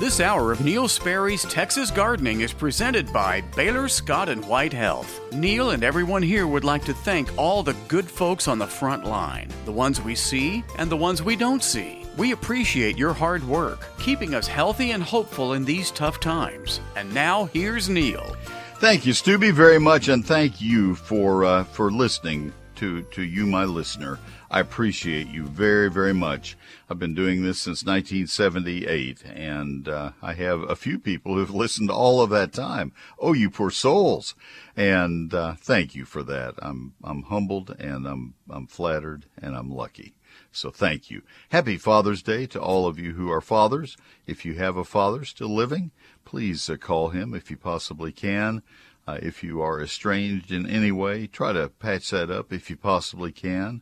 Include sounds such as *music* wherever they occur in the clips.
This hour of Neil Sperry's Texas Gardening is presented by Baylor Scott and White Health. Neil and everyone here would like to thank all the good folks on the front line, the ones we see and the ones we don't see. We appreciate your hard work, keeping us healthy and hopeful in these tough times. And now here's Neil. Thank you, Stubby, very much, and thank you for uh, for listening to to you, my listener. I appreciate you very, very much. I've been doing this since 1978, and uh, I have a few people who've *laughs* listened all of that time. Oh, you poor souls! And uh, thank you for that. I'm I'm humbled, and I'm I'm flattered, and I'm lucky. So thank you. Happy Father's Day to all of you who are fathers. If you have a father still living, please uh, call him if you possibly can. Uh, if you are estranged in any way, try to patch that up if you possibly can.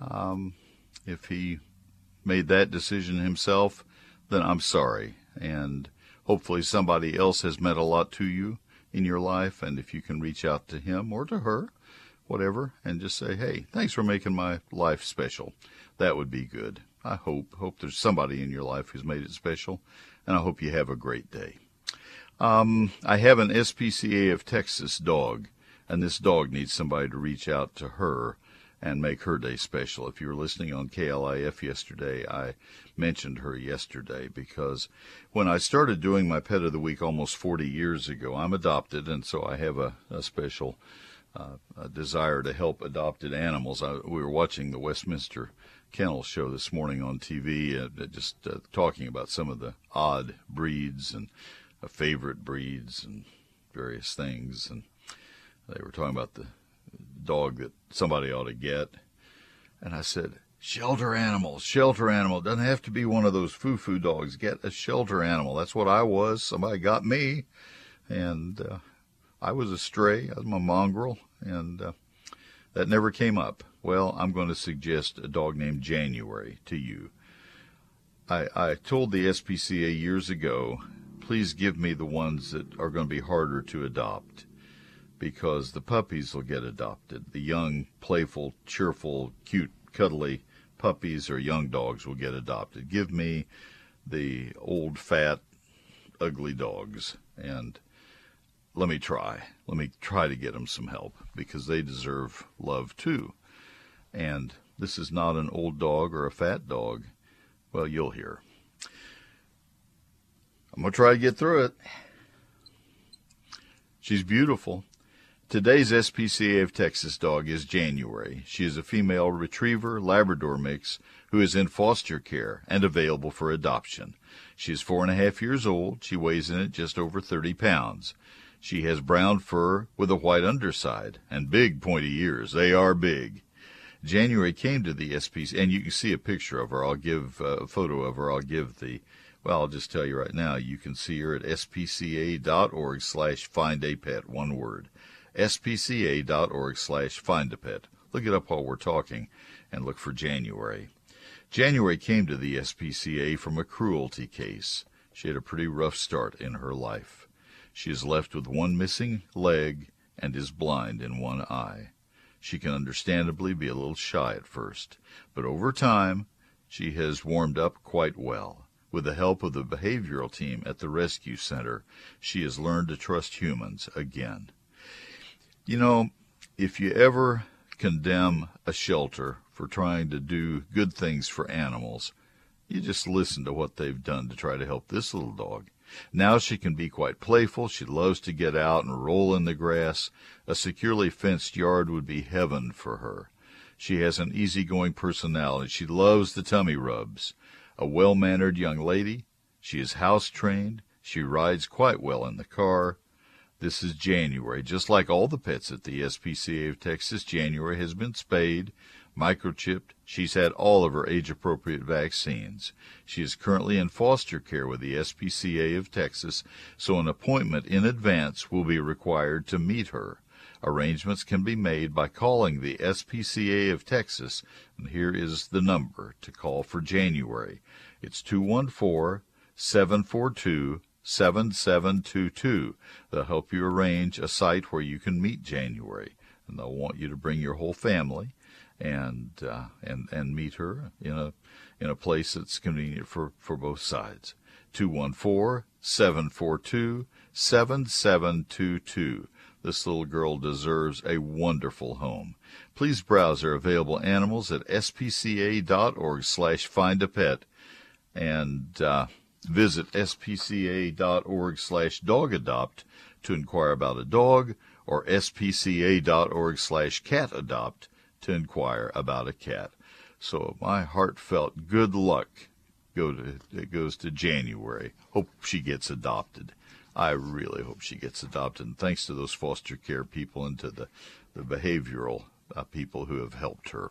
Um, if he made that decision himself, then I'm sorry. And hopefully somebody else has meant a lot to you in your life. And if you can reach out to him or to her, whatever, and just say, hey, thanks for making my life special. That would be good. I hope hope there's somebody in your life who's made it special, and I hope you have a great day. Um, I have an SPCA of Texas dog, and this dog needs somebody to reach out to her and make her day special. If you were listening on KLIF yesterday, I mentioned her yesterday because when I started doing my Pet of the Week almost 40 years ago, I'm adopted, and so I have a, a special uh, a desire to help adopted animals. I, we were watching the Westminster Kennel Show this morning on TV, uh, just uh, talking about some of the odd breeds and uh, favorite breeds and various things, and they were talking about the dog that somebody ought to get. And I said, shelter animal, shelter animal. Doesn't have to be one of those foo-foo dogs. Get a shelter animal. That's what I was. Somebody got me, and uh, I was a stray. I was a mongrel, and uh, that never came up. Well, I'm going to suggest a dog named January to you. I, I told the SPCA years ago, please give me the ones that are going to be harder to adopt because the puppies will get adopted. The young, playful, cheerful, cute, cuddly puppies or young dogs will get adopted. Give me the old, fat, ugly dogs and let me try. Let me try to get them some help because they deserve love too. And this is not an old dog or a fat dog. Well, you'll hear. I'm going to try to get through it. She's beautiful. Today's SPCA of Texas dog is January. She is a female retriever Labrador mix who is in foster care and available for adoption. She is four and a half years old. She weighs in at just over 30 pounds. She has brown fur with a white underside and big pointy ears. They are big. January came to the SPCA, and you can see a picture of her. I'll give uh, a photo of her. I'll give the, well, I'll just tell you right now. You can see her at spca.org slash find a pet, one word spca.org slash find a pet. Look it up while we're talking and look for January. January came to the SPCA from a cruelty case. She had a pretty rough start in her life. She is left with one missing leg and is blind in one eye. She can understandably be a little shy at first, but over time she has warmed up quite well. With the help of the behavioral team at the rescue center, she has learned to trust humans again. You know, if you ever condemn a shelter for trying to do good things for animals, you just listen to what they've done to try to help this little dog. Now she can be quite playful. She loves to get out and roll in the grass. A securely fenced yard would be heaven for her. She has an easygoing personality. She loves the tummy rubs. A well mannered young lady. She is house trained. She rides quite well in the car. This is January. Just like all the pets at the SPCA of Texas, January has been spayed, microchipped. She's had all of her age appropriate vaccines. She is currently in foster care with the SPCA of Texas, so an appointment in advance will be required to meet her. Arrangements can be made by calling the SPCA of Texas, and here is the number to call for January. It's 214 742 7722. They'll help you arrange a site where you can meet January, and they'll want you to bring your whole family. and uh, and and meet her in a in a place that's convenient for, for both sides. 214 742 7722. This little girl deserves a wonderful home. Please browse our available animals at spca.org slash find a pet and uh, visit spca.org slash dog adopt to inquire about a dog or spca.org slash cat adopt to inquire about a cat. So my heartfelt good luck go to it goes to January. Hope she gets adopted. I really hope she gets adopted. And thanks to those foster care people and to the, the behavioral uh, people who have helped her.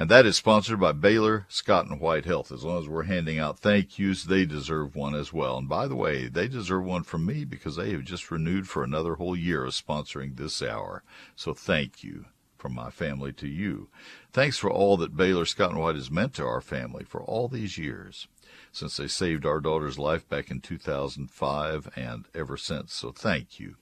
And that is sponsored by Baylor Scott and White Health. As long as we're handing out thank yous, they deserve one as well. And by the way, they deserve one from me because they have just renewed for another whole year of sponsoring this hour. So thank you from my family to you. Thanks for all that Baylor Scott and White has meant to our family for all these years since they saved our daughter's life back in 2005 and ever since. So thank you.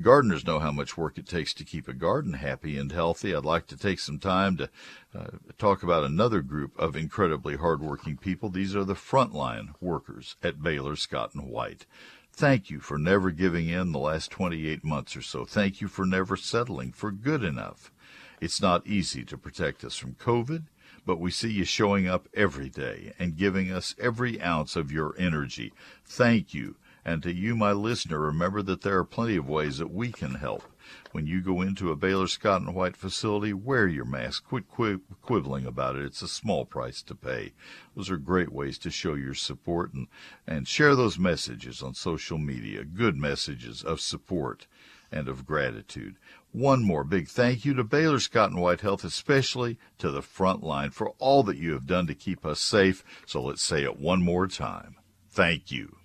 Gardeners know how much work it takes to keep a garden happy and healthy. I'd like to take some time to uh, talk about another group of incredibly hardworking people. These are the frontline workers at Baylor Scott and White. Thank you for never giving in the last 28 months or so. Thank you for never settling for good enough. It's not easy to protect us from COVID but we see you showing up every day and giving us every ounce of your energy. Thank you. And to you, my listener, remember that there are plenty of ways that we can help. When you go into a Baylor Scott and White facility, wear your mask. Quit quibbling about it. It's a small price to pay. Those are great ways to show your support and, and share those messages on social media. Good messages of support and of gratitude. One more big thank you to Baylor Scott and White Health, especially to the front line for all that you have done to keep us safe. So let's say it one more time. Thank you.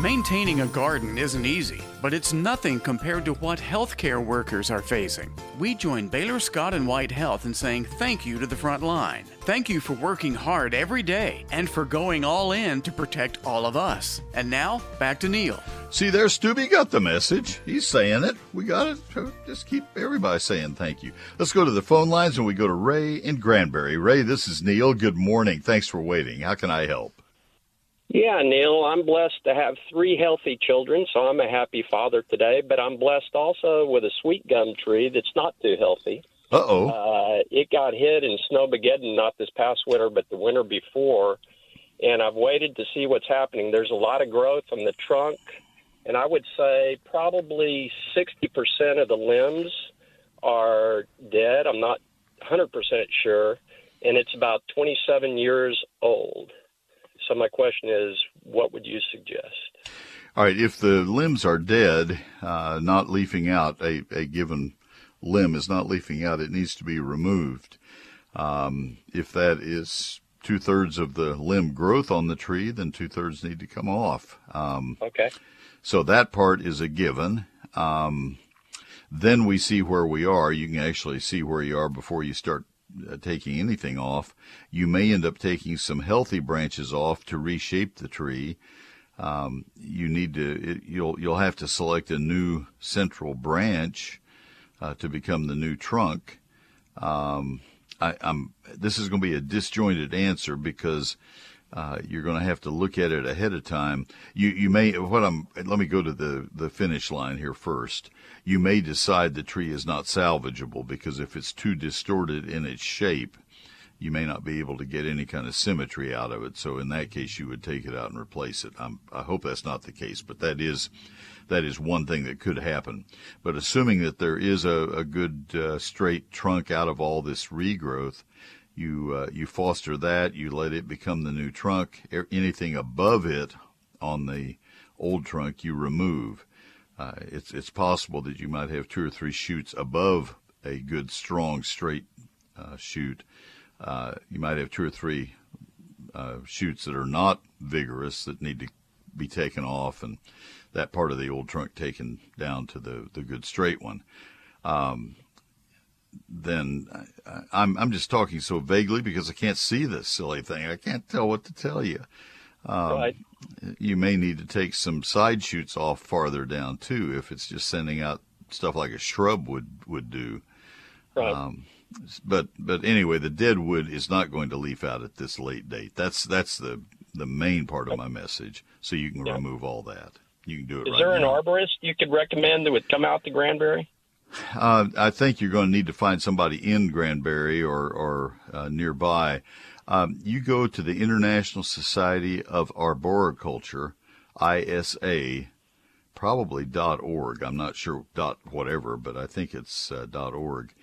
Maintaining a garden isn't easy, but it's nothing compared to what healthcare workers are facing. We join Baylor Scott and White Health in saying thank you to the front line. Thank you for working hard every day and for going all in to protect all of us. And now, back to Neil. See there, Stubby got the message. He's saying it. We got to just keep everybody saying thank you. Let's go to the phone lines and we go to Ray in Granbury. Ray, this is Neil. Good morning. Thanks for waiting. How can I help? Yeah, Neil, I'm blessed to have three healthy children, so I'm a happy father today. But I'm blessed also with a sweet gum tree that's not too healthy. Uh-oh. Uh It got hit in Snowmageddon, not this past winter, but the winter before. And I've waited to see what's happening. There's a lot of growth on the trunk, and I would say probably 60% of the limbs are dead. I'm not 100% sure. And it's about 27 years old. So my question is, what would you suggest? All right, if the limbs are dead, uh, not leafing out, a, a given limb is not leafing out, it needs to be removed. Um, if that is two thirds of the limb growth on the tree, then two thirds need to come off. Um, okay. So that part is a given. Um, then we see where we are. You can actually see where you are before you start taking anything off. You may end up taking some healthy branches off to reshape the tree. Um, you need to it, you'll you'll have to select a new central branch uh, to become the new trunk. Um, I, am this is going to be a disjointed answer because uh, you're going to have to look at it ahead of time. You you may what I'm. Let me go to the the finish line here first. You may decide the tree is not salvageable because if it's too distorted in its shape, you may not be able to get any kind of symmetry out of it. So in that case, you would take it out and replace it. I'm, I hope that's not the case, but that is that is one thing that could happen. But assuming that there is a, a good uh, straight trunk out of all this regrowth, you uh, you foster that, you let it become the new trunk. Anything above it on the old trunk, you remove. Uh, it's it's possible that you might have two or three shoots above a good, strong, straight uh, shoot. Uh, you might have two or three uh, shoots that are not vigorous that need to be taken off, and that part of the old trunk taken down to the the good straight one. Um, then I, I'm I'm just talking so vaguely because I can't see this silly thing. I can't tell what to tell you. Um, right. You may need to take some side shoots off farther down too, if it's just sending out stuff like a shrub would would do. Right. Um, but but anyway, the dead wood is not going to leaf out at this late date. That's that's the the main part of my message. So you can Yeah. remove all that. You can do it Is right there an now. arborist you could recommend that would come out to Granbury? Uh, I think you're going to need to find somebody in Granbury or or uh, nearby. Um, you go to the International Society of Arboriculture, ISA, probably dot .org. I'm not sure dot whatever, but I think it's uh, dot .org.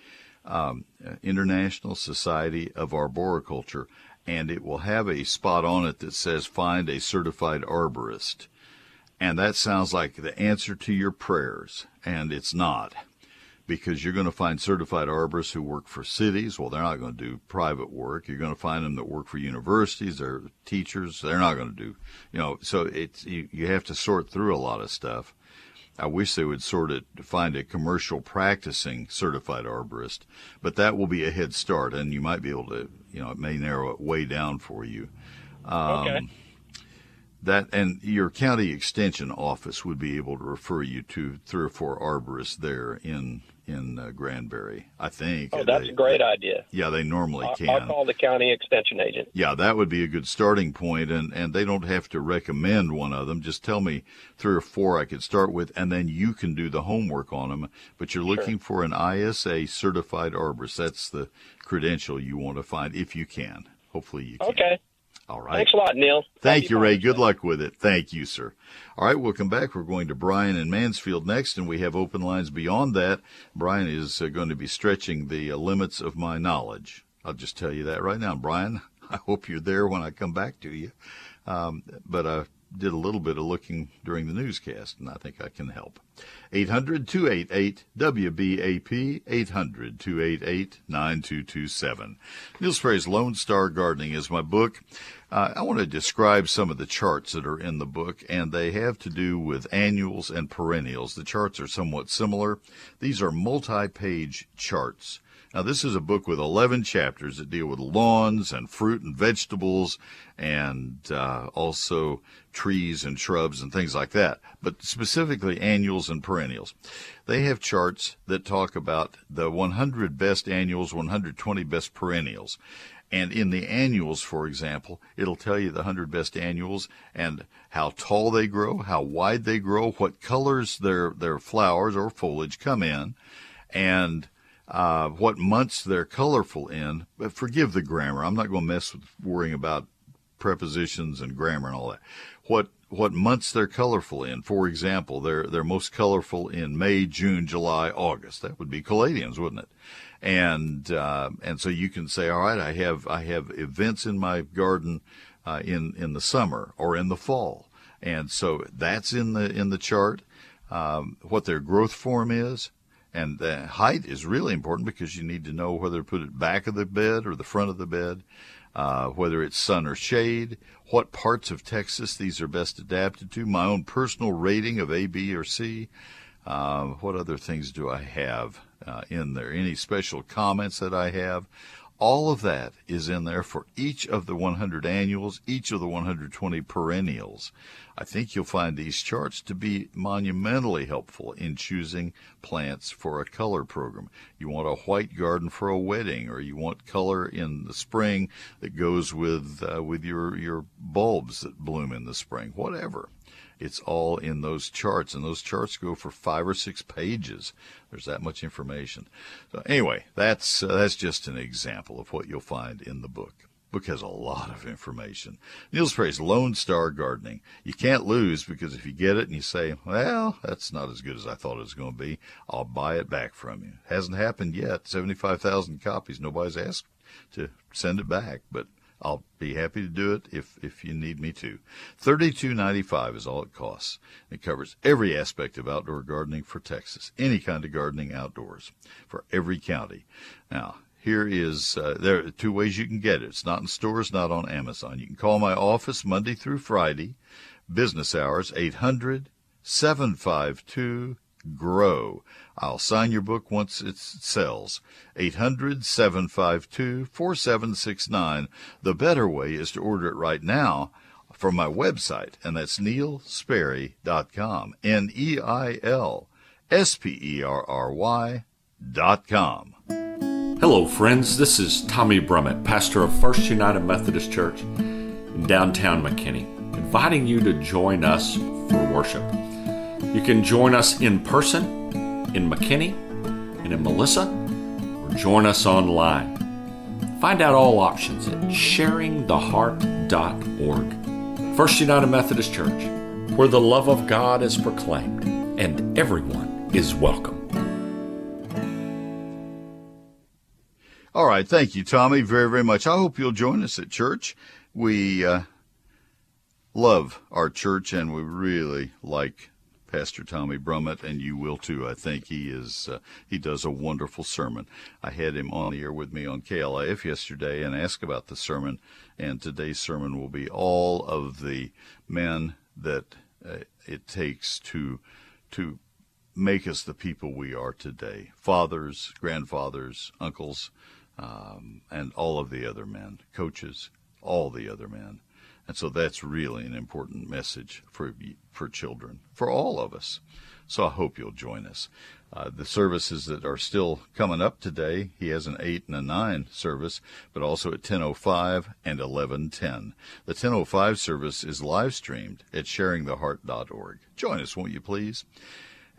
Um, International Society of Arboriculture, and it will have a spot on it that says "Find a certified arborist." And that sounds like the answer to your prayers, and it's not because you're going to find certified arborists who work for cities. Well, they're not going to do private work. You're going to find them that work for universities or teachers. They're not going to do, you know, so it's, you, you have to sort through a lot of stuff. I wish they would sort it, to find a commercial practicing certified arborist, but that will be a head start and you might be able to, you know, it may narrow it way down for you. Um, okay. That and your county extension office would be able to refer you to three or four arborists there in in uh, Granbury. I think. Oh, that's They- a great idea. Yeah, they normally I'll, can. I'll call the county extension agent. Yeah, that would be a good starting point, and and they don't have to recommend one of them. Just tell me three or four I could start with, and then you can do the homework on them. But you're looking for an ISA certified arborist. That's the credential you want to find if you can. Hopefully you can. Okay. All right. Thanks a lot, Neil. Thank Happy you, Ray. Good luck with it. Thank you, sir. All right, we'll come back. We're going to Brian in Mansfield next, and we have open lines beyond that. Brian is uh, going to be stretching the uh, limits of my knowledge. I'll just tell you that right now. Brian, *laughs* I hope you're there when I come back to you. Um, but I did a little bit of looking during the newscast, and I think I can help. 800 288 WBAP, 800 288 9227. Neil Sperry's Lone Star Gardening is my book. Uh, I want to describe some of the charts that are in the book, and they have to do with annuals and perennials. The charts are somewhat similar. These are multi page charts. Now, this is a book with 11 chapters that deal with lawns and fruit and vegetables and uh, also trees and shrubs and things like that, but specifically annuals and perennials. They have charts that talk about the 100 best annuals, 120 best perennials. And in the annuals, for example, it'll tell you the 100 best annuals and how tall they grow, how wide they grow, what colors their, their flowers or foliage come in, and uh, what months they're colorful in. But forgive the grammar. I'm not going to mess with worrying about prepositions and grammar and all that. What what months they're colorful in. For example, they're they're most colorful in May, June, July, August. That would be caladiums, wouldn't it? And uh, and so you can say, all right, I have I have events in my garden uh, in in the summer or in the fall, and so that's in the in the chart. Um, what their growth form is, and the height is really important because you need to know whether to put it back of the bed or the front of the bed, uh, whether it's sun or shade, what parts of Texas these are best adapted to, my own personal rating of A, B, or C. Uh, what other things do I have uh, in there? Any special comments that I have? All of that is in there for each of the 100 annuals, each of the 120 perennials. I think you'll find these charts to be monumentally helpful in choosing plants for a color program. You want a white garden for a wedding, or you want color in the spring that goes with uh, with your your bulbs that bloom in the spring. Whatever. It's all in those charts, and those charts go for five or six pages. There's that much information. So anyway, that's uh, that's just an example of what you'll find in the book. Book has a lot of information. Neil Sperry's Lone Star Gardening. You can't lose because if you get it and you say, "Well, that's not as good as I thought it was going to be," I'll buy it back from you. Hasn't happened yet. Seventy-five thousand copies. Nobody's asked to send it back, but I'll be happy to do it if, if you need me to. Thirty-two ninety-five is all it costs. It covers every aspect of outdoor gardening for Texas, any kind of gardening outdoors for every county. Now, here is uh, there are two ways you can get it. It's not in stores, not on Amazon. You can call my office Monday through Friday, business hours 800 752 GROW. I'll sign your book once it sells. 800 752 4769. The better way is to order it right now from my website, and that's neilsperry.com. N E I L S P E R R Y dot com. Hello, friends. This is Tommy Brummett, pastor of First United Methodist Church in downtown McKinney, inviting you to join us for worship. You can join us in person in McKinney and in Melissa, or join us online. Find out all options at sharingtheheart.org. First United Methodist Church, where the love of God is proclaimed and everyone is welcome. All right. Thank you, Tommy, very, very much. I hope you'll join us at church. We uh, love our church and we really like Pastor Tommy Brummett, and you will too. I think he is uh, he does a wonderful sermon. I had him on the air with me on KLIF yesterday and asked about the sermon, and today's sermon will be all of the men that uh, it takes to to make us the people we are today. Fathers, grandfathers, uncles, um, and all of the other men, coaches, all the other men. And so that's really an important message for for children, for all of us. So I hope you'll join us. Uh, the services that are still coming up today, he has an 8 and a 9 service, but also at 10.05 and 11.10. The 10.05 service is live streamed at sharingtheheart.org. Join us, won't you please?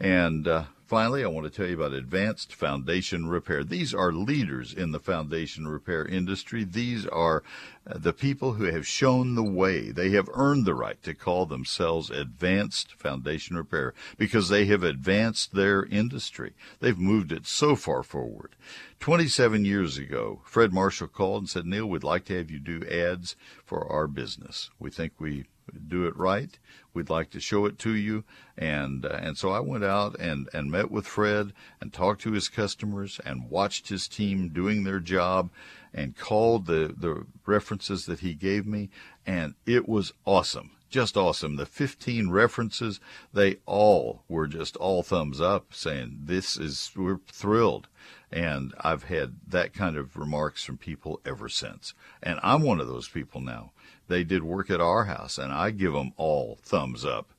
And uh, Finally, I want to tell you about Advanced Foundation Repair. These are leaders in the foundation repair industry. These are uh, the people who have shown the way. They have earned the right to call themselves Advanced Foundation Repair because they have advanced their industry. They've moved it so far forward. 27 years ago, Fred Marshall called and said, Neil, we'd like to have you do ads for our business. We think we do it right. We'd like to show it to you. And, uh, and so I went out and, and met with Fred and talked to his customers and watched his team doing their job and called the, the references that he gave me. And it was awesome. Just awesome. The 15 references, they all were just all thumbs up saying, this is, we're thrilled. And I've had that kind of remarks from people ever since. And I'm one of those people now they did work at our house, and I give them all thumbs up.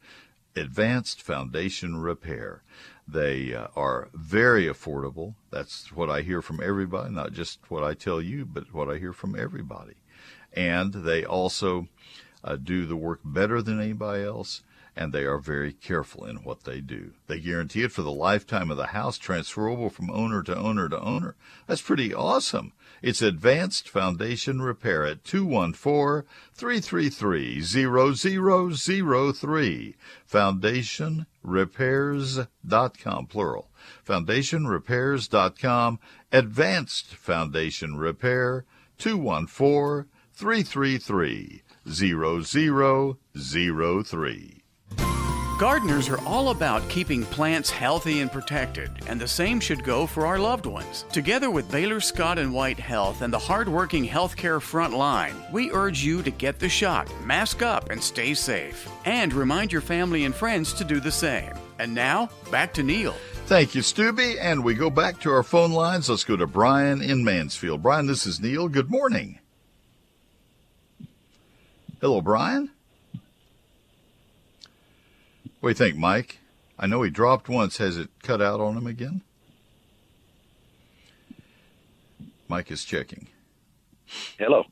Advanced Foundation Repair. They uh, are very affordable. That's what I hear from everybody, not just what I tell you, but what I hear from everybody. And they also uh, do the work better than anybody else and they are very careful in what they do. They guarantee it for the lifetime of the house, transferable from owner to owner to owner. That's pretty awesome. It's Advanced Foundation Repair at 214-333-0003. FoundationRepairs.com, plural. FoundationRepairs.com. Advanced Foundation Repair, 214-333-0003. Gardeners are all about keeping plants healthy and protected, and the same should go for our loved ones. Together with Baylor Scott and White Health and the hardworking healthcare front line, we urge you to get the shot, mask up, and stay safe. And remind your family and friends to do the same. And now, back to Neil. Thank you, Stubby. And we go back to our phone lines. Let's go to Brian in Mansfield. Brian, this is Neil. Good morning. Hello, Brian. What do you think, Mike? I know he dropped once. Has it cut out on him again? Mike is checking. Hello.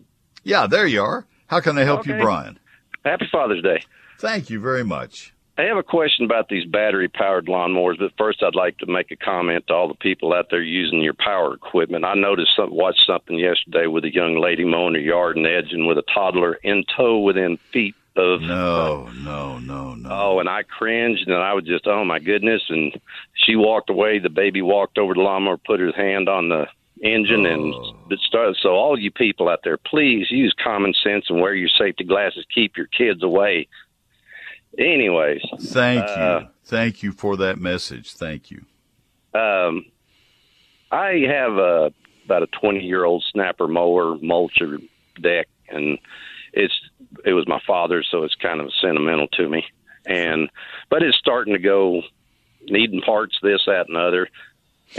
Yeah, there you are. How can I help okay. you, Brian? Happy Father's Day. Thank you very much. I have a question about these battery powered lawnmowers, but first I'd like to make a comment to all the people out there using your power equipment. I noticed some, watched something yesterday with a young lady mowing her yard and edging with a toddler in tow within feet of no, uh, no, no, no. Oh, and I cringed, and I was just, oh my goodness! And she walked away. The baby walked over to the lawnmower, put her hand on the engine, oh. and it started. So, all you people out there, please use common sense and wear your safety glasses. Keep your kids away. Anyways, thank uh, you, thank you for that message. Thank you. Um, I have a about a twenty year old snapper mower mulcher deck, and it's it was my father's, so it's kind of sentimental to me. And but it's starting to go needing parts, this, that, and other.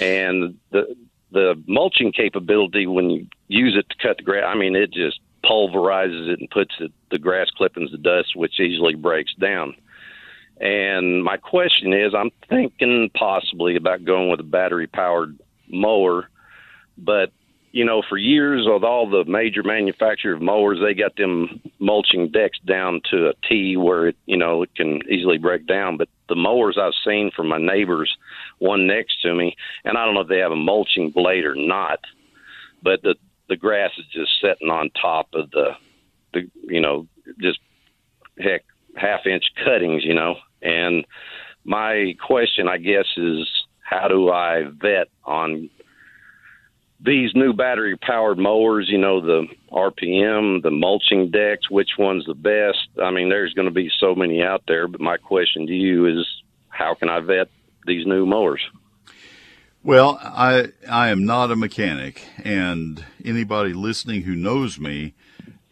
And the the mulching capability when you use it to cut the grass, I mean, it just pulverizes it and puts the, the grass clippings to dust, which easily breaks down. And my question is, I'm thinking possibly about going with a battery powered mower, but you know, for years with all the major manufacturer of mowers, they got them mulching decks down to a T where it, you know, it can easily break down. But the mowers I've seen from my neighbors, one next to me, and I don't know if they have a mulching blade or not, but the the grass is just sitting on top of the, the you know, just heck half inch cuttings, you know. And my question, I guess, is how do I vet on these new battery powered mowers, you know, the RPM, the mulching decks, which one's the best? I mean, there's going to be so many out there, but my question to you is how can I vet these new mowers? Well, I I am not a mechanic, and anybody listening who knows me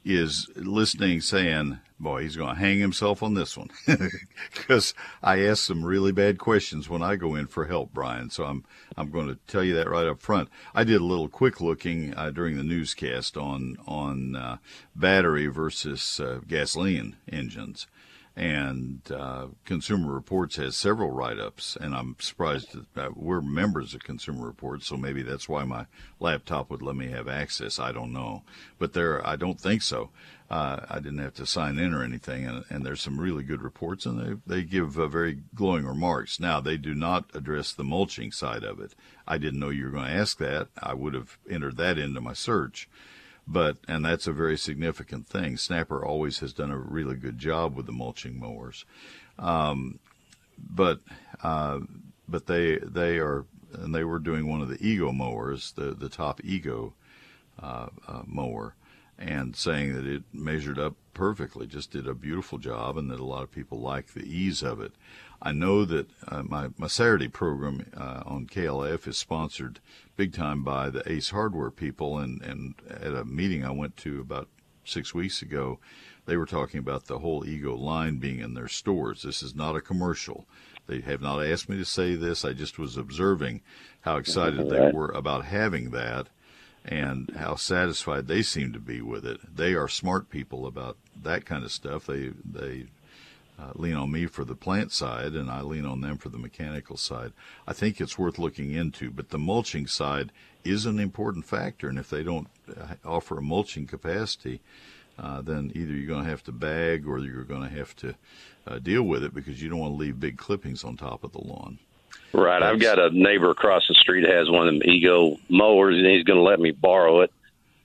is listening saying, boy, he's going to hang himself on this one *laughs* because I ask some really bad questions when I go in for help, Brian. So I'm I'm going to tell you that right up front. I did a little quick looking uh, during the newscast on on uh, battery versus uh, gasoline engines, and uh, Consumer Reports has several write-ups, and I'm surprised that uh, we're members of Consumer Reports, so maybe that's why my laptop would let me have access. I don't know, but there, I don't think so. Uh, I didn't have to sign in or anything, and, and there's some really good reports, and they they give uh, very glowing remarks. Now they do not address the mulching side of it. I didn't know you were going to ask that. I would have entered that into my search but and that's a very significant thing. Snapper always has done a really good job with the mulching mowers, um, but uh, but they they are and they were doing one of the ego mowers, the the top ego uh, uh, mower, and saying that it measured up perfectly, just did a beautiful job, and that a lot of people like the ease of it. I know that uh, my my Saturday program uh, on KLIF is sponsored big time by the Ace Hardware people, and and at a meeting I went to about six weeks ago, they were talking about the whole Ego line being in their stores. This is not a commercial. They have not asked me to say this. I just was observing how excited they were about having that and how satisfied they seem to be with it. They are smart people about that kind of stuff. They they uh, lean on me for the plant side, and I lean on them for the mechanical side. I think it's worth looking into, but the mulching side is an important factor, and if they don't uh, offer a mulching capacity, uh, then either you're going to have to bag or you're going to have to uh, deal with it because you don't want to leave big clippings on top of the lawn. Right. That's, I've got a neighbor across the street has one of them ego mowers, and he's going to let me borrow it.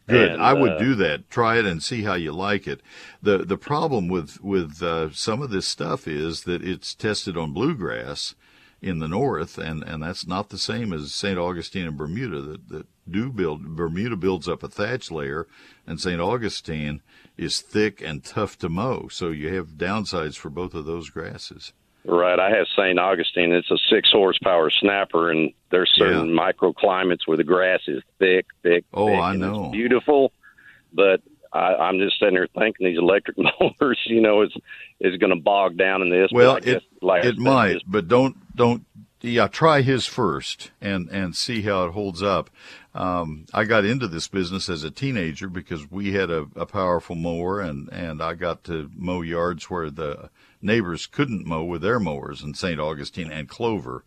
Good. And, I would uh, do that. Try it and see how you like it. the The problem with with uh, some of this stuff is that it's tested on bluegrass in the north, and, and that's not the same as St. Augustine and Bermuda. That that do build Bermuda builds up a thatch layer, and St. Augustine is thick and tough to mow. So you have downsides for both of those grasses. Right. I have St. Augustine. It's a six horsepower snapper, and there's certain yeah. microclimates where the grass is thick, thick. Oh, thick, I know. Beautiful, but I, I'm just sitting there thinking these electric *laughs* mowers, you know, is is going to bog down in this. Well, it like it might, just, but don't don't yeah try his first and and see how it holds up. Um, I got into this business as a teenager because we had a, a powerful mower, and and I got to mow yards where the neighbors couldn't mow with their mowers in St. Augustine and Clover,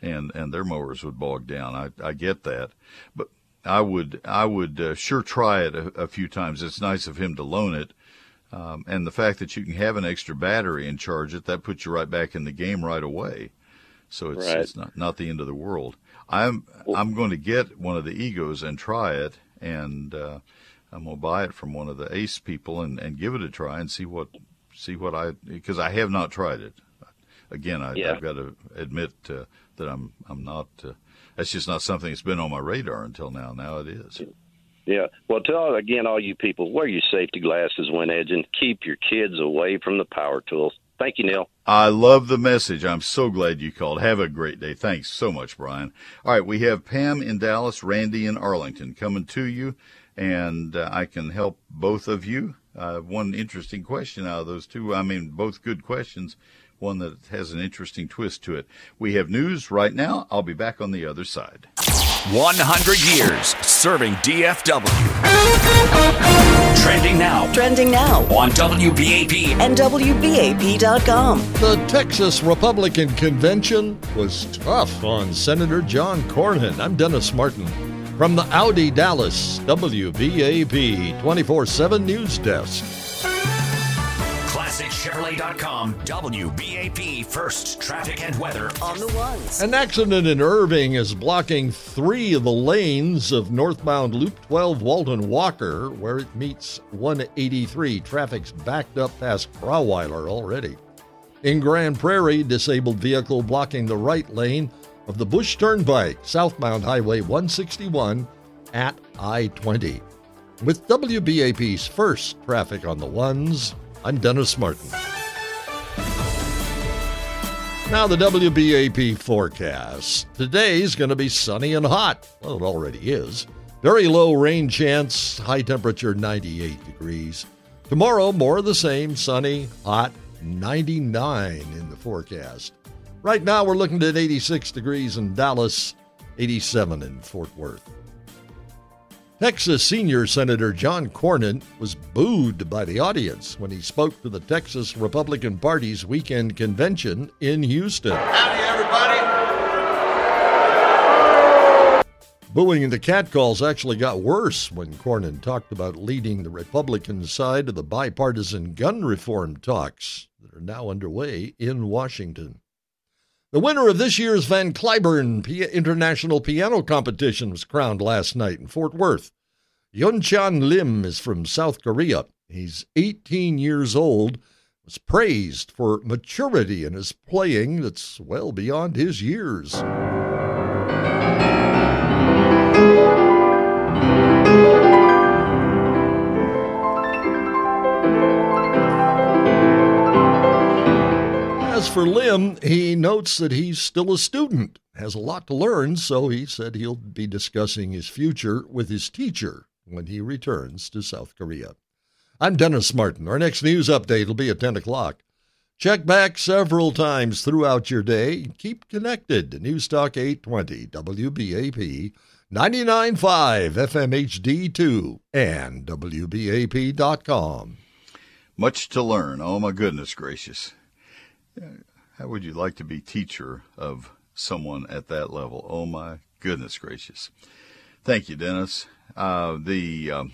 and and their mowers would bog down. I I get that, but I would I would uh, sure try it a, a, few times. It's nice of him to loan it, um, and the fact that you can have an extra battery and charge it that puts you right back in the game right away. So it's right. it's not not the end of the world. I'm I'm going to get one of the egos and try it, and uh, I'm going to buy it from one of the Ace people and, and give it a try and see what see what I because I have not tried it. Again, I, have got to admit uh, that I'm I'm not. Uh, that's just not something that's been on my radar until now. Now it is. Yeah. Well, tell again all you people wear your safety glasses when edging. Keep your kids away from the power tools. Thank you, Neil. I love the message. I'm so glad you called. Have a great day. Thanks so much, Brian. All right, we have Pam in Dallas, Randy in Arlington coming to you, and uh, I can help both of you uh, one interesting question out of those two. I mean, both good questions. One that has an interesting twist to it. We have news right now. I'll be back on the other side. 100 years serving DFW. Trending now. Trending now. On WBAP. And WBAP.com. The Texas Republican Convention was tough on Senator John Cornyn. I'm Dennis Martin. From the Audi Dallas WBAP 24 7 News Desk. ClassicChevrolet.com WBAP First Traffic and Weather On the ones. An accident in Irving is blocking three of the lanes of northbound Loop 12 Walton Walker, where it meets 183. Traffic's backed up past Brauweiler already. In Grand Prairie, disabled vehicle blocking the right lane of the Bush Turnpike, southbound Highway 161 at I 20. With WBAP's first traffic on the ones, I'm Dennis Martin. Now, the WBAP forecast. Today's going to be sunny and hot. Well, it already is. Very low rain chance, high temperature 98 degrees. Tomorrow, more of the same, sunny, hot, 99 in the forecast. Right now, we're looking at 86 degrees in Dallas, 87 in Fort Worth. Texas senior Senator John Cornyn was booed by the audience when he spoke to the Texas Republican Party's weekend convention in Houston. Howdy, everybody. Booing and the catcalls actually got worse when Cornyn talked about leading the Republican side of the bipartisan gun reform talks that are now underway in Washington. The winner of this year's Van Cliburn International Piano Competition was crowned last night in Fort Worth. Yunchan Lim is from South Korea. He's 18 years old, was praised for maturity in his playing that's well beyond his years. As for Lim, he notes that he's still a student, has a lot to learn, so he said he'll be discussing his future with his teacher when he returns to South Korea. I'm Dennis Martin. Our next news update will be at 10 o'clock. Check back several times throughout your day. Keep connected to News Talk 820 WBAP 99.5 FM HD2 and WBAP.com. Much to learn. Oh my goodness gracious. How would you like to be teacher of someone at that level? Oh my goodness gracious. Thank you, Dennis. Uh, the um,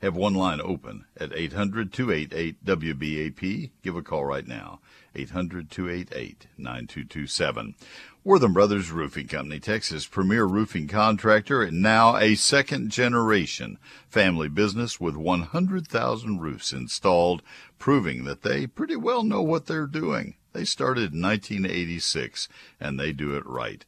have one line open at 800-288-WBAP. Give a call right now. 800-288-9227. Wortham Brothers Roofing Company, Texas' premier roofing contractor and now a second generation family business with 100,000 roofs installed, proving that they pretty well know what they're doing. They started in 1986 and they do it right.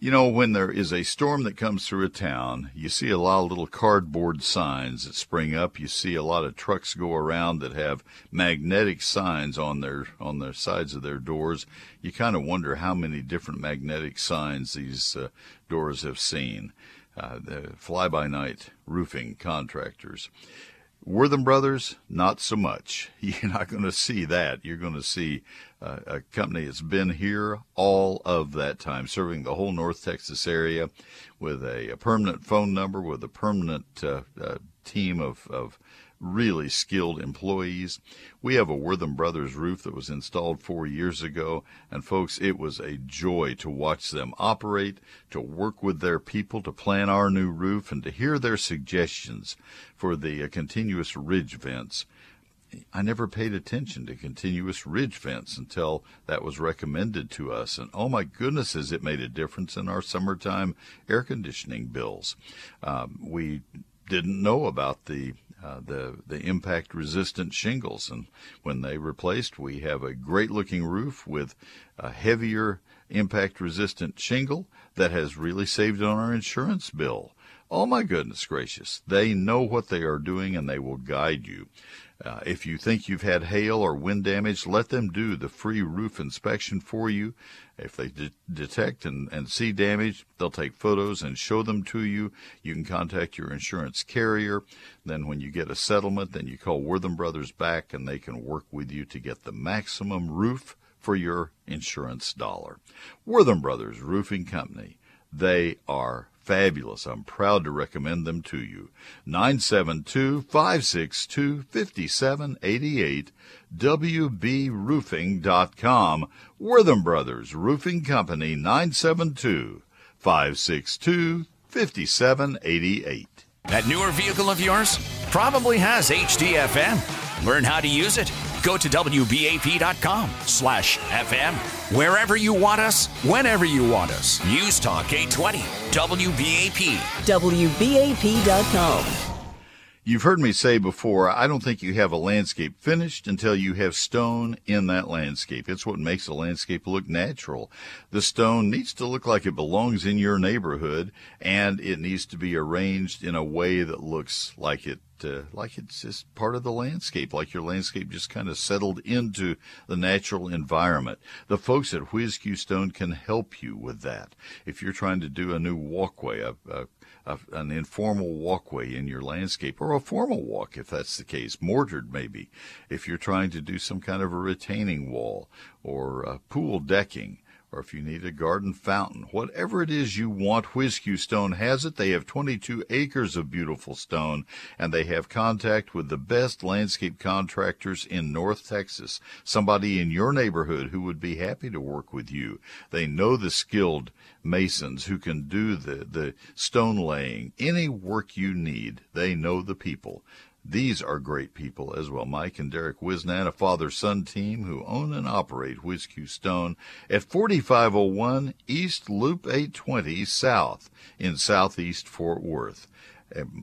You know, when there is a storm that comes through a town, you see a lot of little cardboard signs that spring up. You see a lot of trucks go around that have magnetic signs on their on their sides of their doors. You kind of wonder how many different magnetic signs these uh, doors have seen. Uh, the fly-by-night roofing contractors. Wortham Brothers, not so much. *laughs* You're not going to see that. You're going to see uh, a company that's been here all of that time, serving the whole North Texas area with a, a permanent phone number, with a permanent uh, uh, team of, of really skilled employees. We have a Wortham Brothers roof that was installed four years ago, and folks, it was a joy to watch them operate, to work with their people to plan our new roof, and to hear their suggestions for the uh, continuous ridge vents. I never paid attention to continuous ridge vents until that was recommended to us. And oh my goodness, has it made a difference in our summertime air conditioning bills? Um, we didn't know about the uh, the the impact resistant shingles, and when they replaced, we have a great looking roof with a heavier impact resistant shingle that has really saved on our insurance bill. Oh my goodness gracious! They know what they are doing, and they will guide you. Uh, if you think you've had hail or wind damage, let them do the free roof inspection for you. If they de- detect and, and see damage, they'll take photos and show them to you. You can contact your insurance carrier. Then, when you get a settlement, then you call Wortham Brothers back and they can work with you to get the maximum roof for your insurance dollar. Wortham Brothers Roofing Company. They are fabulous. I'm proud to recommend them to you. 972 562 5788 WBRoofing.com. Wortham Brothers Roofing Company 972 562 5788. That newer vehicle of yours probably has HDFM. Learn how to use it. Go to WBAP.com slash FM. Wherever you want us, whenever you want us. News Talk 820, WBAP. WBAP.com. You've heard me say before, I don't think you have a landscape finished until you have stone in that landscape. It's what makes a landscape look natural. The stone needs to look like it belongs in your neighborhood and it needs to be arranged in a way that looks like it uh, like it's just part of the landscape, like your landscape just kind of settled into the natural environment. The folks at Q Stone can help you with that. If you're trying to do a new walkway, a, a a, an informal walkway in your landscape, or a formal walk if that's the case, mortared maybe, if you're trying to do some kind of a retaining wall or a pool decking or if you need a garden fountain, whatever it is you want, Whiz-Q Stone has it. They have 22 acres of beautiful stone, and they have contact with the best landscape contractors in North Texas. Somebody in your neighborhood who would be happy to work with you. They know the skilled masons who can do the, the stone laying. Any work you need, they know the people. These are great people as well. Mike and Derek Wisnan, a father son team who own and operate Whiz-Q Stone at 4501 East Loop 820 South in Southeast Fort Worth.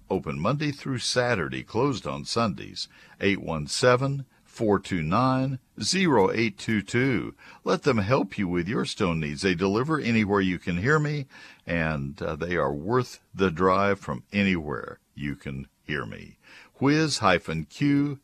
Open Monday through Saturday, closed on Sundays. 817 429 0822. Let them help you with your stone needs. They deliver anywhere you can hear me, and uh, they are worth the drive from anywhere you can hear me whiz-q.com.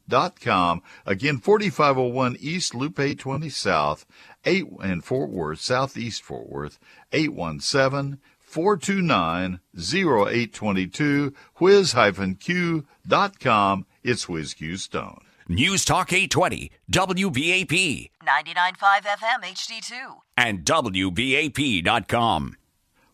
Again, 4501 East Loop 820 South, 8 in Fort Worth, Southeast Fort Worth, 817 429 0822, whiz-q.com. It's WhizQ Stone. News Talk 820, WBAP. 99.5 FM HD2. And WBAP.com.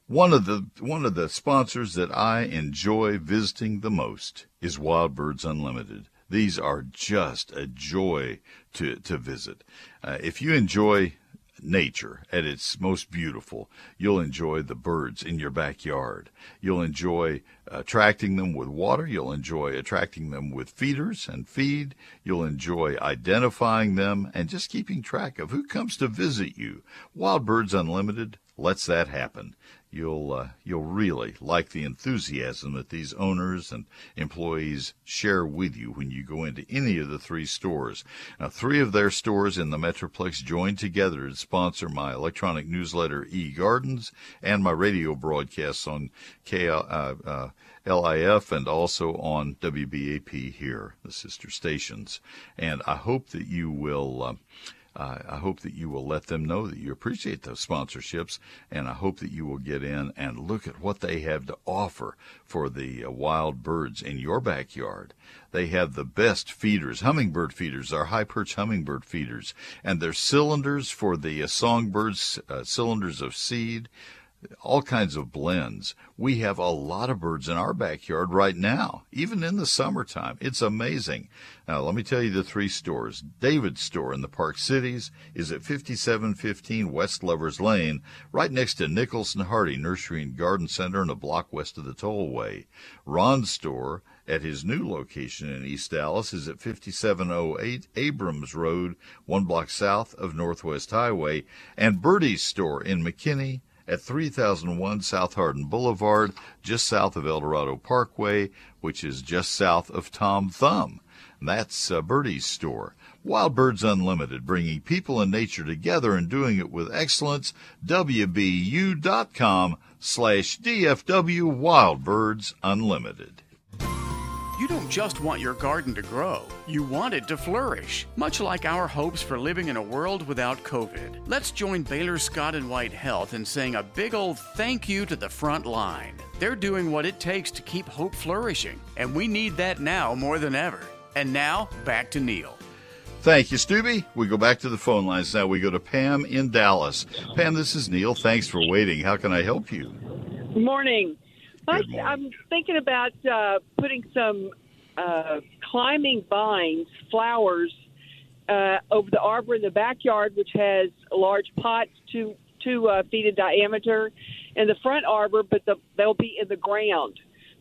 One of the one of the sponsors that I enjoy visiting the most is Wild Birds Unlimited. These are just a joy to to visit. Uh, if you enjoy nature at its most beautiful, you'll enjoy the birds in your backyard. You'll enjoy attracting them with water. You'll enjoy attracting them with feeders and feed. You'll enjoy identifying them and just keeping track of who comes to visit you. Wild Birds Unlimited lets that happen you'll uh, you'll really like the enthusiasm that these owners and employees share with you when you go into any of the three stores. Now, three of their stores in the Metroplex join together to sponsor my electronic newsletter E Gardens and my radio broadcasts on K. Uh, uh, LIF and also on WBAP here, the sister stations. And I hope that you will uh, uh, I hope that you will let them know that you appreciate those sponsorships, and I hope that you will get in and look at what they have to offer for the uh, wild birds in your backyard. They have the best feeders, hummingbird feeders, our high perch hummingbird feeders, and their cylinders for the uh, songbirds, uh, cylinders of seed all kinds of blends. We have a lot of birds in our backyard right now, even in the summertime. It's amazing. Now, let me tell you the three stores. David's store in the Park Cities is at 5715 West Lovers Lane, right next to Nicholson-Hardie Nursery and Garden Center and a block west of the tollway. Ron's store at his new location in East Dallas is at 5708 Abrams Road, one block south of Northwest Highway, and Birdie's store in McKinney at 3001 South Hardin Boulevard, just south of El Dorado Parkway, which is just south of Tom Thumb. That's uh, Birdie's store. Wild Birds Unlimited, bringing people and nature together and doing it with excellence. WBU.com slash DFW Wild Birds Unlimited. You don't just want your garden to grow, you want it to flourish. Much like our hopes for living in a world without COVID. Let's join Baylor Scott and White Health in saying a big old thank you to the front line. They're doing what it takes to keep hope flourishing, and we need that now more than ever. And now, back to Neil. Thank you, Stubby. We go back to the phone lines now. We go to Pam in Dallas. Pam, this is Neil. Thanks for waiting. How can I help you? Good morning. Good morning. I, am thinking about uh, putting some uh, climbing vines, flowers, uh, over the arbor in the backyard, which has large pots, two two uh, feet in diameter in the front arbor, but the, they'll be in the ground.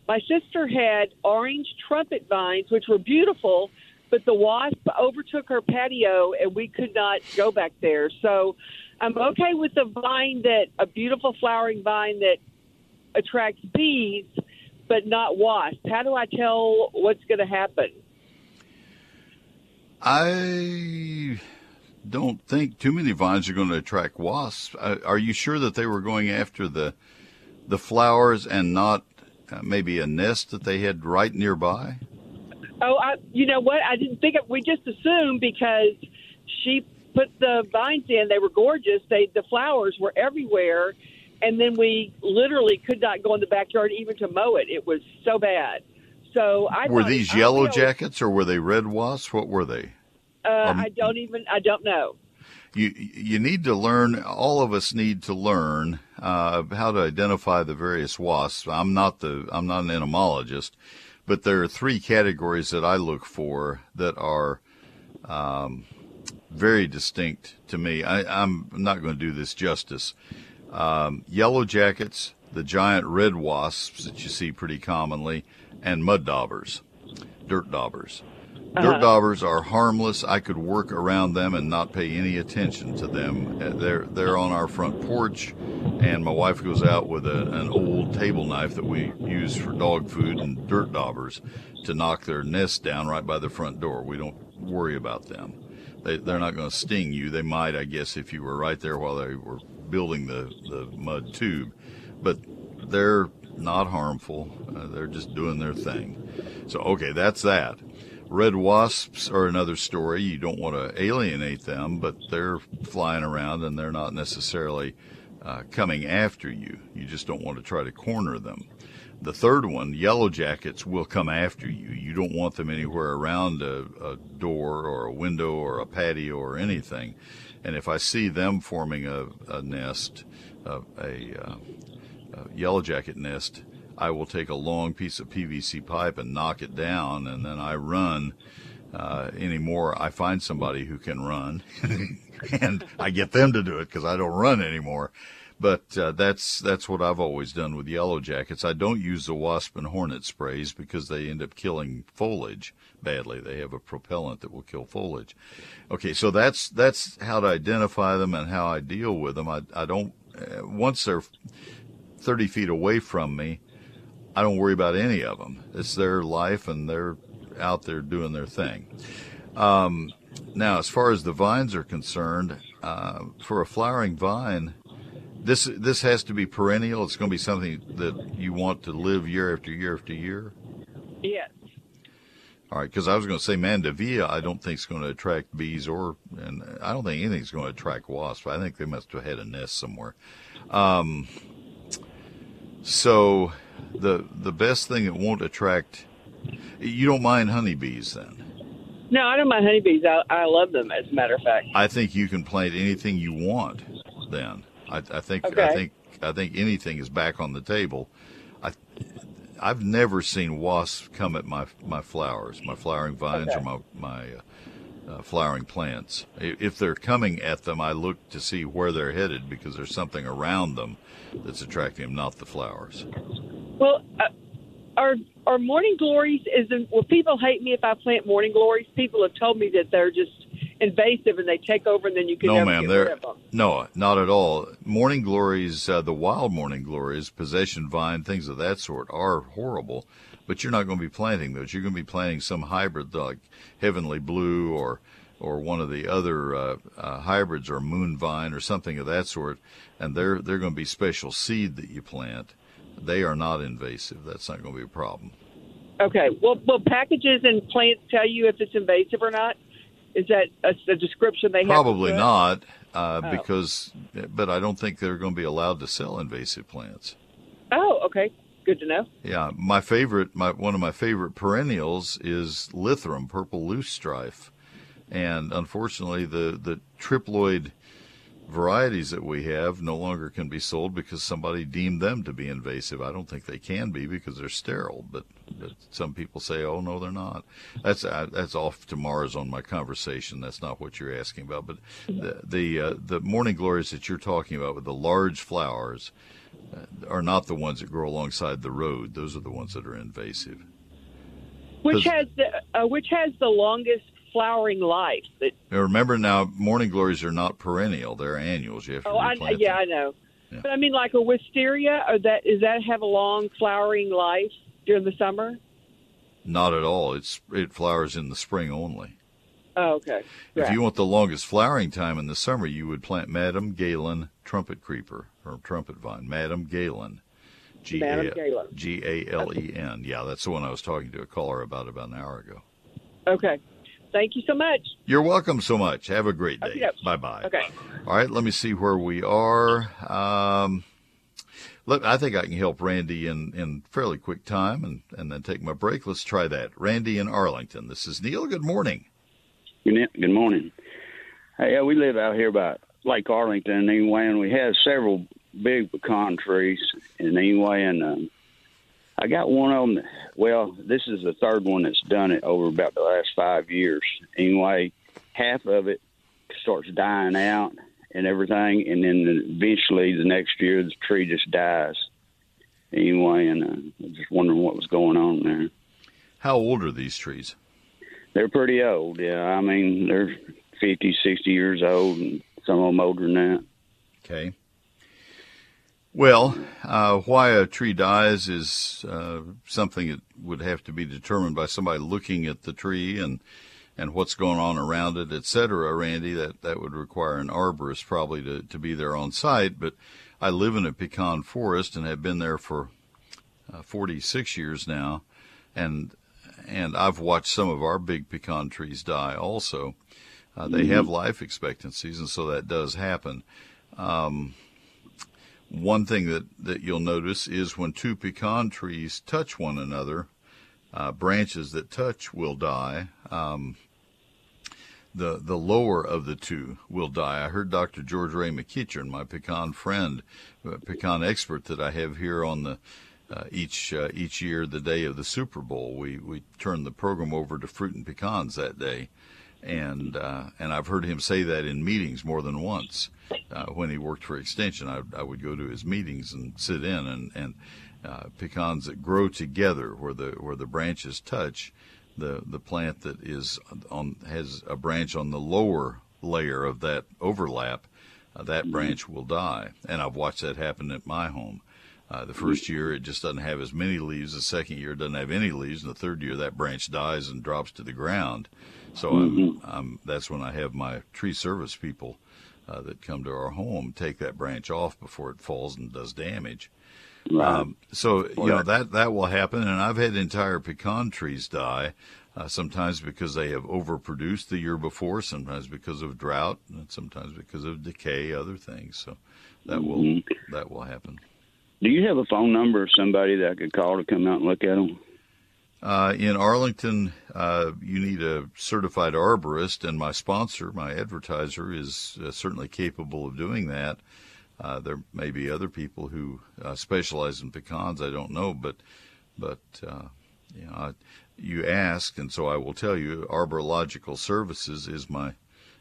My sister had orange trumpet vines, which were beautiful, but the wasp overtook her patio, and we could not go back there. So I'm okay with the vine that a beautiful flowering vine that attracts bees, but not wasps. How do I tell what's going to happen? I don't think too many vines are going to attract wasps. Uh, are you sure that they were going after the the flowers and not uh, maybe a nest that they had right nearby? Oh, I, you know what? I didn't think of. We just assumed because she put the vines in, they were gorgeous. They the flowers were everywhere, and then we literally could not go in the backyard even to mow it. It was so bad. So I were thought- these I yellow jackets or were they red wasps? What were they? Uh, Um, I don't even. I don't know. you you need to learn. All of us need to learn uh, how to identify the various wasps. I'm not the I'm not an entomologist, but there are three categories that I look for that are um, very distinct to me. I, I'm not going to do this justice. Um, yellow jackets, the giant red wasps that you see pretty commonly, and mud daubers, dirt daubers. Dirt daubers are harmless. I could work around them and not pay any attention to them. Uh, They're they're on our front porch, and my wife goes out with a, an old table knife that we use for dog food and dirt daubers to knock their nest down right by the front door. We don't worry about them. They they're not going to sting you. They might, I guess, if you were right there while they were building the the mud tube, but they're not harmful. Uh, they're just doing their thing. So okay, that's that. Red wasps are another story. You don't want to alienate them, but they're flying around and they're not necessarily uh, coming after you. You just don't want to try to corner them. The third one, yellow jackets, will come after you. You don't want them anywhere around a, a door or a window or a patio or anything. And if I see them forming a, a nest, uh, a, uh, a yellow jacket nest, I will take a long piece of PVC pipe and knock it down, and then I run. Uh, anymore, I find somebody who can run, *laughs* and I get them to do it because I don't run anymore. But uh, that's that's what I've always done with yellow jackets. I don't use the wasp and hornet sprays because they end up killing foliage badly. They have a propellant that will kill foliage. Okay, so that's that's how to identify them and how I deal with them. I I don't uh, once they're 30 feet away from me, I don't worry about any of them. It's their life and they're out there doing their thing. Um, now, as far as the vines are concerned, uh, for a flowering vine, this this has to be perennial. It's going to be something that you want to live year after year after year. Yes. All right, because I was going to say Mandevilla, I don't think is going to attract bees, or and I don't think anything's going to attract wasps. I think they must have had a nest somewhere. Um, so the the best thing that won't attract you don't mind honeybees then. No, I don't mind honeybees. I, I love them. As a matter of fact. I think you can plant anything you want. Then I, I think I think I think anything is back on the table. I've never seen wasps come at my my flowers, my flowering vines or my my uh, uh, flowering plants. If they're coming at them, I look to see where they're headed because there's something around them that's attracting them, not the flowers. Well, uh, are are morning glories? Is well, people hate me if I plant morning glories. People have told me that they're just invasive and they take over, and then you can no, never ma'am. get rid of them. no, not at all. Morning glories, uh, the wild morning glories, possession vine, things of that sort, are horrible. But you're not going to be planting those. You're going to be planting some hybrid like heavenly blue or or one of the other uh, uh, hybrids or moon vine or something of that sort, and they're they're going to be special seed that you plant. They are not invasive. That's not going to be a problem. Okay. Well, will packages and plants tell you if it's invasive or not? Is that a, a description they have? Probably put? not, uh, Oh. because, but I don't think they're going to be allowed to sell invasive plants. Oh, okay. Good to know. Yeah, my favorite, my one of my favorite perennials is Lythrum, purple loosestrife, and unfortunately, the the triploid varieties that we have no longer can be sold because somebody deemed them to be invasive. I don't think they can be because they're sterile, but some people say, "Oh no, they're not." That's uh, that's off to Mars on my conversation. That's not what you're asking about. But the the, uh, the morning glories that you're talking about with the large flowers uh, are not the ones that grow alongside the road. Those are the ones that are invasive. Which has the uh, which has the longest flowering life? That, remember now, morning glories are not perennial; they're annuals. You have to oh, I, yeah, them. I know. Yeah. But I mean, like a wisteria, or that is that have a long flowering life during the summer? Not at all. It's it flowers in the spring only. Oh, okay. If you want the longest flowering time in the summer, you would plant Madame Galen trumpet creeper or trumpet vine. Madame Galen. G Galen. G A L E N. Yeah, that's the one I was talking to a caller about about an hour ago. Okay. Thank you so much. You're welcome so much. Have a great day. Okay. Bye bye. Okay. All right, let me see where we are. Um, let, I think I can help Randy in, in fairly quick time and, and then take my break. Let's try that. Randy in Arlington. This is Neil. Good morning. Good, morning. Hey, yeah, we live out here by Lake Arlington anyway, and we have several big pecan trees. And anyway, and um, I got one of them. Well, this is the third one that's done it over about the last five years. Anyway, half of it starts dying out and everything, and then eventually the next year the tree just dies. Anyway, and uh, I was just wondering what was going on there. How old are these trees? They're pretty old, yeah. I mean, they're 50, 60 years old, and some of them older than that. Okay. Well, uh, why a tree dies is uh, something that would have to be determined by somebody looking at the tree and and what's going on around it, et cetera, Randy. That that would require an arborist probably to, to be there on site. But I live in a pecan forest and have been there for uh, 46 years now, and and I've watched some of our big pecan trees die also. Uh, they have life expectancies, and so that does happen. Um, one thing that, that you'll notice is when two pecan trees touch one another, uh, branches that touch will die. Um, the the lower of the two will die. I heard Dr. George Ray McEachern, my pecan friend, uh, pecan expert that I have here on the uh, each uh, each year, the day of the Super Bowl, we we turn the program over to fruit and pecans that day, and uh, and I've heard him say that in meetings more than once. Uh, when he worked for Extension, I, I would go to his meetings and sit in, and and pecans that grow together where the where the branches touch, the the plant that is on has a branch on the lower layer of that overlap, uh, that branch will die, and I've watched that happen at my home. Uh, the first year it just doesn't have as many leaves. The second year it doesn't have any leaves, and the third year that branch dies and drops to the ground. So I'm, I'm, that's when I have my tree service people uh, that come to our home take that branch off before it falls and does damage. Um, so you know that that will happen, and I've had entire pecan trees die. Uh, sometimes because they have overproduced the year before, sometimes because of drought, and sometimes because of decay, other things. So that will that will happen. Do you have a phone number of somebody that I could call to come out and look at them? Uh, in Arlington, uh, you need a certified arborist, and my sponsor, my advertiser, is uh, certainly capable of doing that. Uh, there may be other people who uh, specialize in pecans. I don't know, but but uh, you know, I, you asked, and so I will tell you. Arborilogical Services is my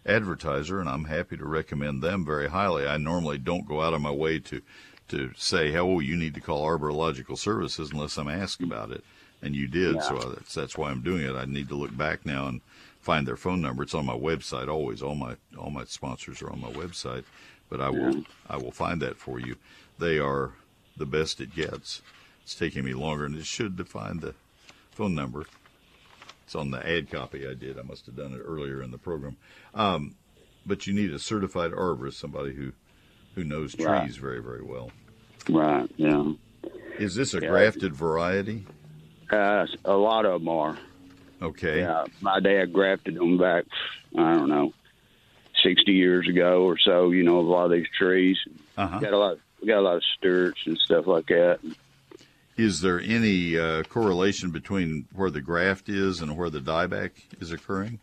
advertiser, and I'm happy to recommend them very highly. I normally don't go out of my way to to say, "Oh, you need to call Arborilogical Services," unless I'm asked about it, and you did. So I, that's that's why I'm doing it. I need to look back now and find their phone number. It's on my website. Always, all my all my sponsors are on my website, but I will I will find that for you. They are the best it gets. It's taking me longer, and it should to find the phone number. It's on the ad copy I did. I must have done it earlier in the program. Um, but you need a certified arborist, somebody who who knows trees Right. very very well. Right. Yeah. Is this a Yeah. grafted variety? Uh, a lot of them are. Okay. Yeah. My dad grafted them back. I don't know, sixty years ago or so. You know, a lot of these trees. Uh-huh. Got a lot. We got a lot of sturts and stuff like that. Is there any uh, correlation between where the graft is and where the dieback is occurring?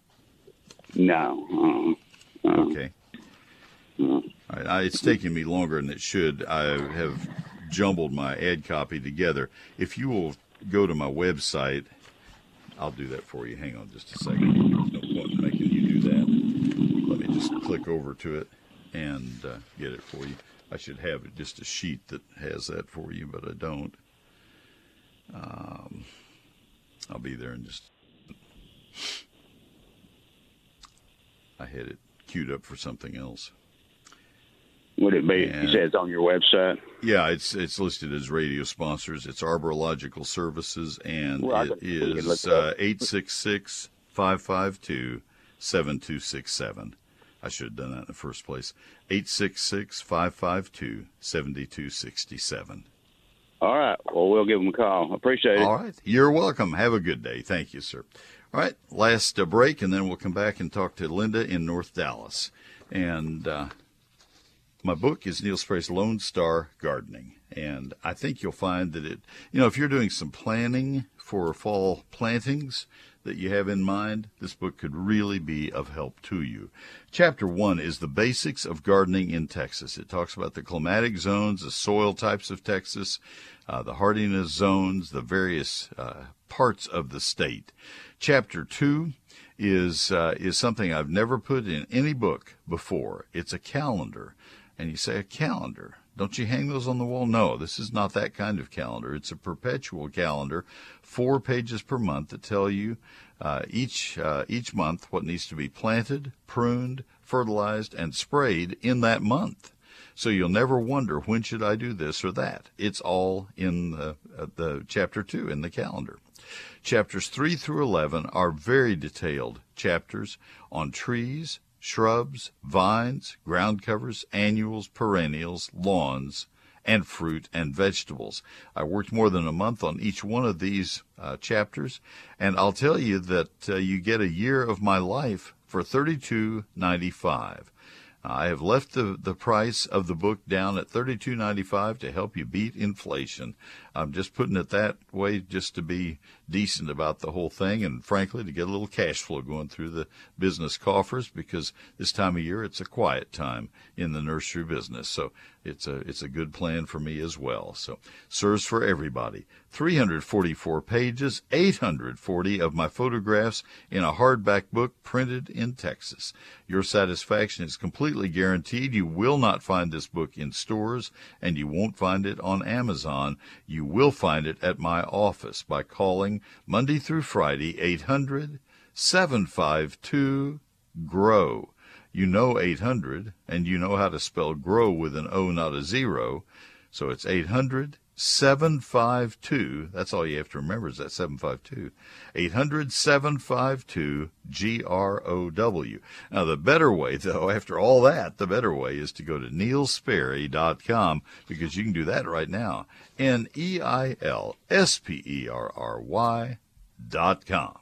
No. Uh, uh, Okay. All right. I, it's taking me longer than it should. I have jumbled my ad copy together. If you will go to my website, I'll do that for you. Hang on just a second. There's no point in making you do that. Let me just click over to it and uh, get it for you. I should have just a sheet that has that for you, but I don't. Um, I'll be there and just. I had it queued up for something else. Would it be? And, you said it's on your website. Yeah, it's it's listed as radio sponsors. It's Arborilogical Services, and well, it is uh, eight six six five five two seven two six seven. I should have done that in the first place. 866 552 7267. All right. Well, we'll give them a call. Appreciate it. All right. You're welcome. Have a good day. Thank you, sir. All right. Last uh, break, and then we'll come back and talk to Linda in North Dallas. And uh, my book is Neil Sperry's Lone Star Gardening. And I think you'll find that it, you know, if you're doing some planning for fall plantings that you have in mind, this book could really be of help to you. Chapter one is the basics of gardening in Texas. It talks about the climatic zones, the soil types of Texas, uh, the hardiness zones, the various uh, parts of the state. Chapter two is uh, is something I've never put in any book before. It's a calendar and you say, a calendar. Don't you hang those on the wall? No, this is not that kind of calendar. It's a perpetual calendar, four pages per month that tell you uh, each uh, each month what needs to be planted, pruned, fertilized, and sprayed in that month. So you'll never wonder when should I do this or that. It's all in the, uh, the chapter two in the calendar. Chapters three through eleven are very detailed chapters on trees, shrubs, vines, ground covers, annuals, perennials, lawns, and fruit and vegetables. I worked more than a month on each one of these uh, chapters, and I'll tell you that uh, you get a year of my life for $32.95. I have left the, the price of the book down at $32.95 to help you beat inflation. I'm just putting it that way just to be decent about the whole thing and frankly to get a little cash flow going through the business coffers because this time of year it's a quiet time in the nursery business. So it's a it's a good plan for me as well. So serves for everybody. 344 pages, 840 of my photographs in a hardback book printed in Texas. Your satisfaction is completely guaranteed. You will not find this book in stores and you won't find it on Amazon. You will find it at my office by calling Monday through Friday 800 752 GROW. You know 800 and you know how to spell grow with an O, not a zero. So it's 800 752. That's all you have to remember is that 752. 800 752 G R O W. Now, the better way, though, *laughs* after all that, the better way is to go to neilsperry.com because you can do that right now. N E I L S P E R R Y com.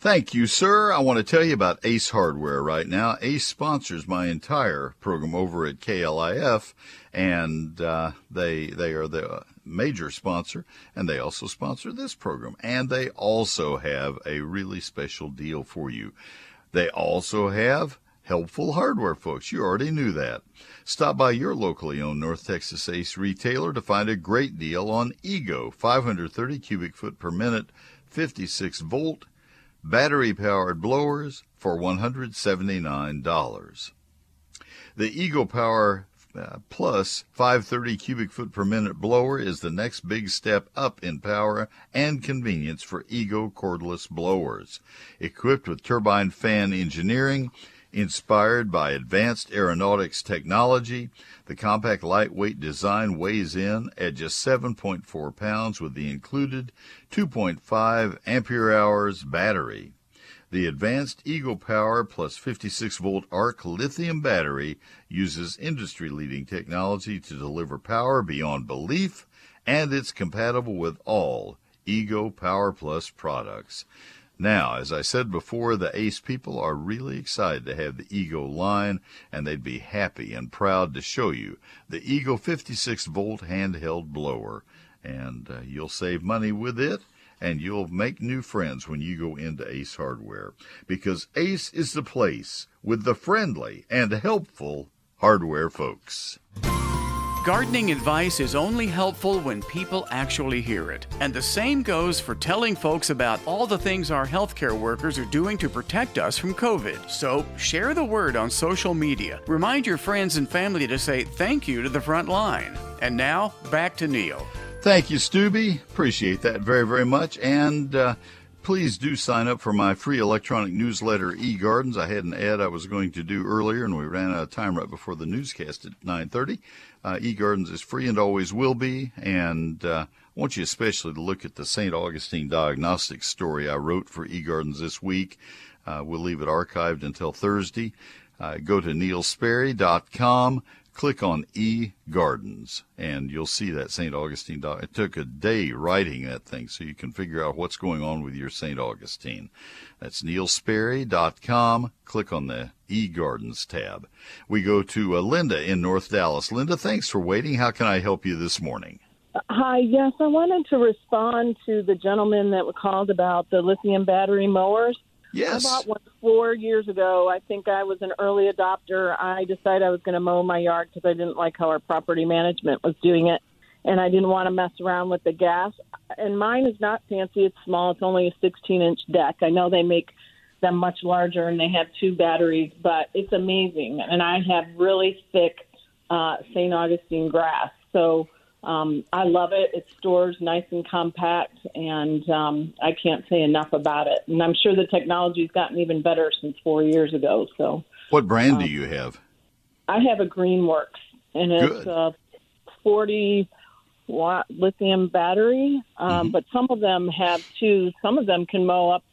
Thank you, sir. I want to tell you about Ace Hardware right now. Ace sponsors my entire program over at KLIF, and uh, they they are the major sponsor, and they also sponsor this program, and they also have a really special deal for you. They also have helpful hardware, folks. You already knew that. Stop by your locally owned North Texas Ace retailer to find a great deal on Ego 530 cubic foot per minute, 56 volt, battery powered blowers for $179. The Ego Power uh, Plus 530 cubic foot per minute blower is the next big step up in power and convenience for Ego cordless blowers. Equipped with turbine fan engineering, Inspired by advanced aeronautics technology, the compact lightweight design weighs in at just 7.4 pounds with the included 2.5 ampere hours battery. The advanced Ego Power plus 56 volt arc lithium battery uses industry leading technology to deliver power beyond belief and it's compatible with all Ego Power Plus products. Now, as I said before, the ACE people are really excited to have the Ego line, and they'd be happy and proud to show you the Ego 56 volt handheld blower. And uh, you'll save money with it, and you'll make new friends when you go into Ace Hardware. Because Ace is the place with the friendly and helpful hardware folks. Gardening advice is only helpful when people actually hear it. And the same goes for telling folks about all the things our healthcare workers are doing to protect us from COVID. So share the word on social media. Remind your friends and family to say thank you to the front line. And now, back to Neil. Thank you, Stubby. Appreciate that very, very much. And uh, please do sign up for my free electronic newsletter, eGardens. I had an ad I was going to do earlier, and we ran out of time right before the newscast at 9:30. Uh, eGardens is free and always will be. And uh, I want you especially to look at the St. Augustine diagnostic story I wrote for eGardens this week. Uh, we'll leave it archived until Thursday. Uh, go to neilsperry.com, click on e-gardens and you'll see that St. Augustine. Doc- it took a day writing that thing so you can figure out what's going on with your St. Augustine. That's neilsperry.com. Click on the e-gardens tab. We go to uh, Linda in North Dallas. Linda, thanks for waiting. How can I help you this morning? Hi, yes, I wanted to respond to the gentleman that called about the lithium battery mowers. Yes. I bought one four years ago. I think I was an early adopter. I decided I was going to mow my yard because I didn't like how our property management was doing it, and I didn't want to mess around with the gas. And mine is not fancy. It's small. It's only a 16 inch deck. I know they make them much larger and they have two batteries, but it's amazing. And I have really thick uh, St. Augustine grass. So um, I love it. It stores nice and compact, and um, I can't say enough about it. And I'm sure the technology's gotten even better since four years ago. So What brand do Um, you have? I have a Greenworks, and it's Good. a 40 watt lithium battery. Um, Mm-hmm. But some of them have two. Some of them can mow up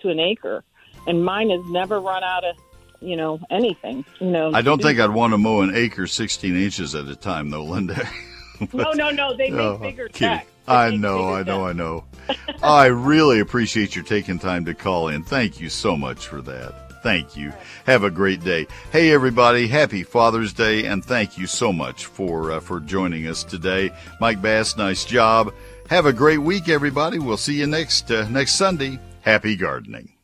to an acre, and mine has never run out of, you know, anything. You know, I don't do- think I'd want to mow an acre 16 inches at a time, though, Linda. *laughs* *laughs* No, no, no. They make Oh, bigger kidding. decks. They I know, I know. I *laughs* know. I really appreciate your taking time to call in. Thank you so much for that. Thank you. Have a great day. Hey, everybody! Happy Father's Day, and thank you so much for uh, for joining us today. Mike Bass, nice job. Have a great week, everybody. We'll see you next uh, next Sunday. Happy gardening.